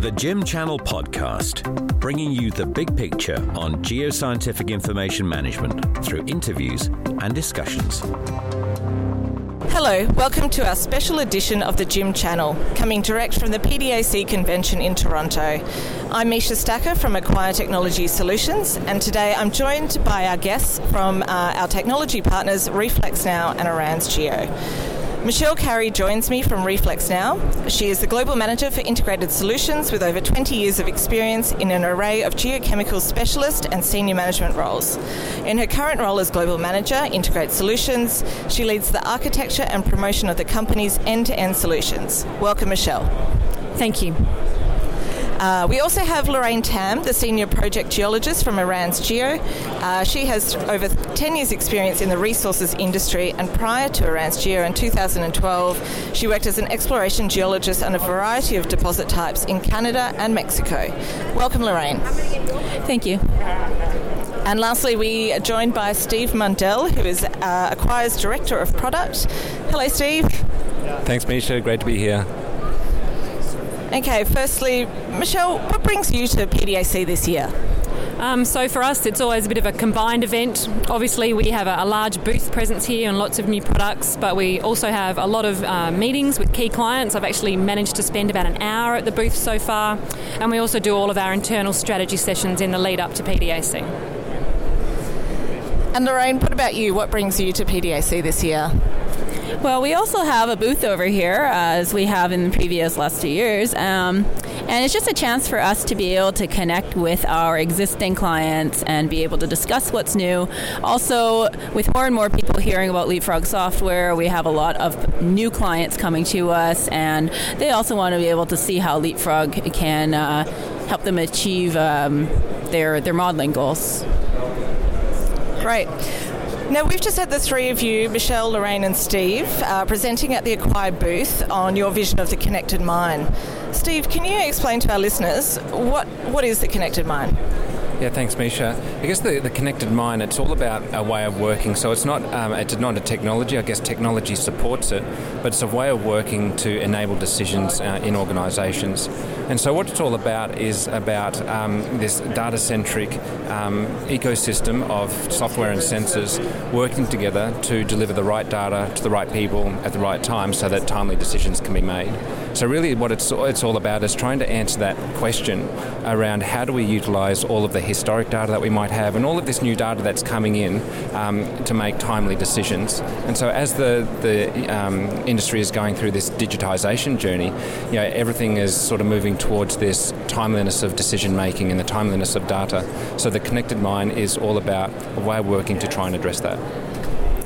The GIM Channel Podcast, bringing you the big picture on geoscientific information management through interviews and discussions. Hello, welcome to our special edition of the GIM Channel, coming direct from the PDAC convention in Toronto. I'm Misha Stacker from Acquire Technology Solutions, and today I'm joined by our guests from uh, our technology partners Reflex Now and ARANZ Geo. Michelle Carey joins me from Reflex Now. She is the Global Manager for Integrated Solutions with over 20 years of experience in an array of geochemical specialist and senior management roles. In her current role as Global Manager, Integrated Solutions, she leads the architecture and promotion of the company's end to end solutions. Welcome, Michelle. Thank you. Uh, we also have Lorraine Tam, the senior project geologist from ARANZ Geo. Uh, she has over 10 years' experience in the resources industry, and prior to ARANZ Geo in 2012, she worked as an exploration geologist on a variety of deposit types in Canada and Mexico. Welcome, Lorraine. Thank you. And lastly, we are joined by Steve Mundell, who is uh, Acquire's Director of Product. Hello, Steve. Thanks, Misha. Great to be here. Okay, firstly, Michelle, what brings you to PDAC this year? Um, so for us, it's always a bit of a combined event. Obviously, we have a, a large booth presence here and lots of new products, but we also have a lot of uh, meetings with key clients. I've actually managed to spend about an hour at the booth so far, and we also do all of our internal strategy sessions in the lead up to PDAC. And Lorraine, what about you? What brings you to PDAC this year? Well, we also have a booth over here, uh, as we have in the previous last two years. Um, and it's just a chance for us to be able to connect with our existing clients and be able to discuss what's new. Also, with more and more people hearing about Leapfrog software, we have a lot of new clients coming to us, and they also want to be able to see how Leapfrog can uh, help them achieve um, their, their modeling goals. Great. Now, we've just had the three of you, Michelle, Lorraine, and Steve, uh, presenting at the Acquire booth on your vision of the connected mine. Steve, can you explain to our listeners what, what is the connected mine? Yeah, thanks, Misha. I guess the, the connected mine, it's all about a way of working. So it's not um, it's not a technology. I guess technology supports it, but it's a way of working to enable decisions uh, in organisations. And so what it's all about is about um, this data-centric um, ecosystem of software and sensors working together to deliver the right data to the right people at the right time, so that timely decisions can be made. So really, what it's it's all about is trying to answer that question around how do we utilise all of the historic data that we might have and all of this new data that's coming in um, to make timely decisions. And so, as the the um, industry is going through this digitisation journey, you know, everything is sort of moving towards this timeliness of decision making and the timeliness of data. So, the connected mine is all about a way of working to try and address that.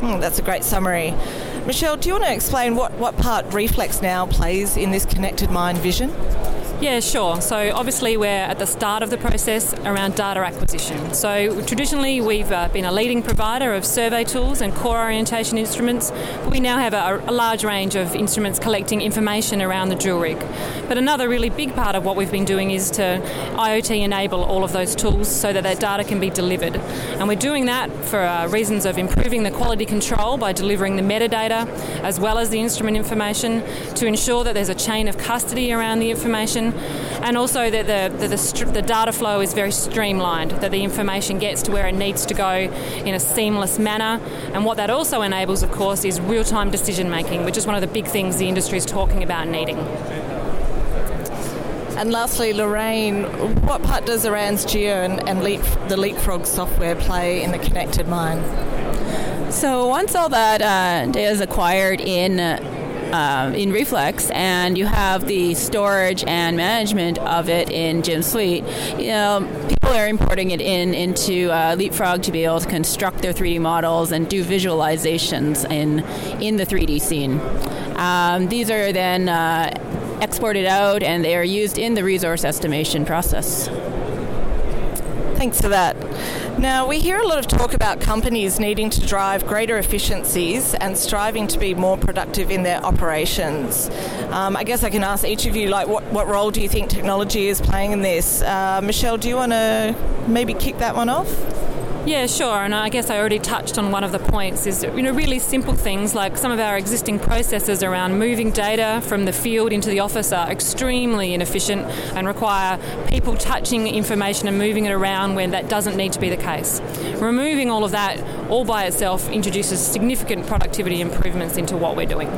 Mm, that's a great summary. Michelle, do you want to explain what, what part Reflex Now plays in this connected mine vision? Yeah, sure. So obviously we're at the start of the process around data acquisition. So traditionally we've uh, been a leading provider of survey tools and core orientation instruments, but we now have a, a, large range of instruments collecting information around the drill rig. But another really big part of what we've been doing is to IoT enable all of those tools so that that data can be delivered. And we're doing that for uh, reasons of improving the quality control by delivering the metadata as well as the instrument information to ensure that there's a chain of custody around the information and also that the, the, the, the, data flow is very streamlined, that the information gets to where it needs to go in a seamless manner. And what that also enables, of course, is real time decision making, which is one of the big things the industry is talking about needing. And lastly, Lorraine, what part does ARANZ Geo and, and Leap, the Leapfrog software play in the connected mine? So once all that uh, data is acquired in um, in Reflex, and you have the storage and management of it in GIM Suite, you know, people are importing it in into uh, Leapfrog to be able to construct their 3D models and do visualizations in in the 3D scene. Um, these are then uh, exported out, and they are used in the resource estimation process. Thanks for that. Now, we hear a lot of talk about companies needing to drive greater efficiencies and striving to be more productive in their operations. Um, I guess I can ask each of you, like, what, what role do you think technology is playing in this? Uh, Michelle, do you want to maybe kick that one off? Yeah, sure. And I guess I already touched on one of the points is you know really simple things like some of our existing processes around moving data from the field into the office are extremely inefficient and require people touching information and moving it around when that doesn't need to be the case. Removing all of that all by itself introduces significant productivity improvements into what we're doing.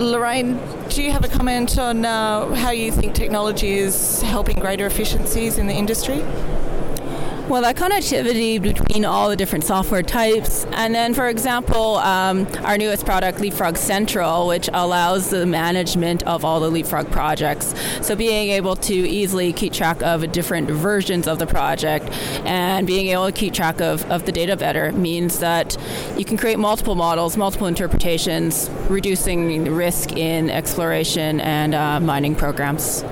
Lorraine, do you have a comment on uh, how you think technology is helping greater efficiencies in the industry? Well, that connectivity between all the different software types, and then, for example, um, our newest product, Leapfrog Central, which allows the management of all the Leapfrog projects. So, being able to easily keep track of different versions of the project and being able to keep track of, of the data better means that you can create multiple models, multiple interpretations, reducing risk in exploration and uh, mining programs.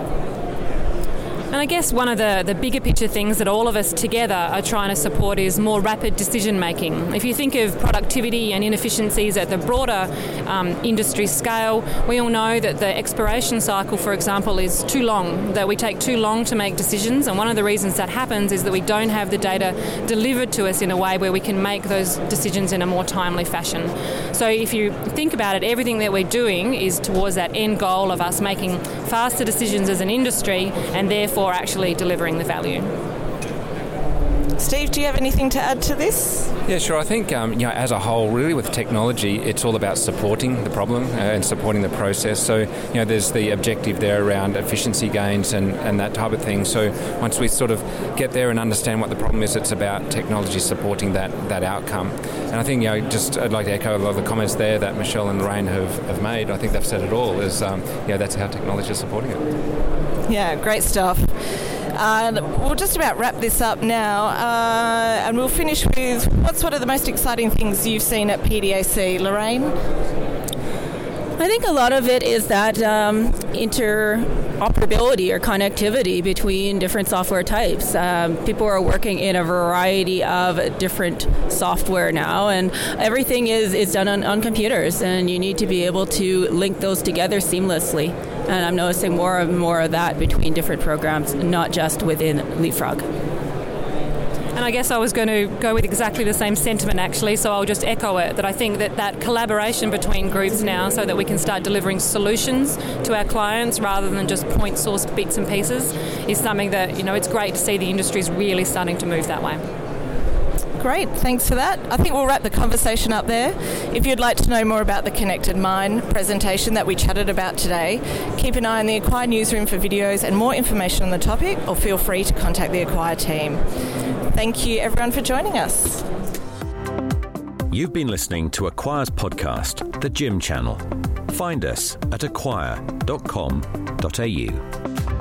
And I guess one of the, the bigger picture things that all of us together are trying to support is more rapid decision making. If you think of productivity and inefficiencies at the broader um, industry scale, we all know that the exploration cycle, for example, is too long, that we take too long to make decisions. And one of the reasons that happens is that we don't have the data delivered to us in a way where we can make those decisions in a more timely fashion. So if you think about it, everything that we're doing is towards that end goal of us making faster decisions as an industry and therefore actually delivering the value. Steve, do you have anything to add to this? Yeah, sure. I think um, you know, as a whole, really with technology, it's all about supporting the problem uh, and supporting the process. So you know, there's the objective there around efficiency gains and, and that type of thing. So once we sort of get there and understand what the problem is, it's about technology supporting that that outcome. And I think you know, just I'd like to echo a lot of the comments there that Michelle and Lorraine have, have made. I think they've said it all. Is um, yeah, that's how technology is supporting it. Yeah, great stuff. Uh, we'll just about wrap this up now, uh, and we'll finish with what's one of the most exciting things you've seen at PDAC, Lorraine? I think a lot of it is that um, interoperability or connectivity between different software types. Um, people are working in a variety of different software now, and everything is, is done on, on computers, and you need to be able to link those together seamlessly. And I'm noticing more and more of that between different programs, not just within Leapfrog. And I guess I was going to go with exactly the same sentiment actually, so I'll just echo it that I think that that collaboration between groups now so that we can start delivering solutions to our clients rather than just point source bits and pieces is something that, you know, it's great to see the industry is really starting to move that way. Great, thanks for that. I think we'll wrap the conversation up there. If you'd like to know more about the Connected Mine presentation that we chatted about today, keep an eye on the Acquire newsroom for videos and more information on the topic, or feel free to contact the Acquire team. Thank you, everyone, for joining us. You've been listening to Acquire's podcast, The GIM Channel. Find us at acquire.com.au.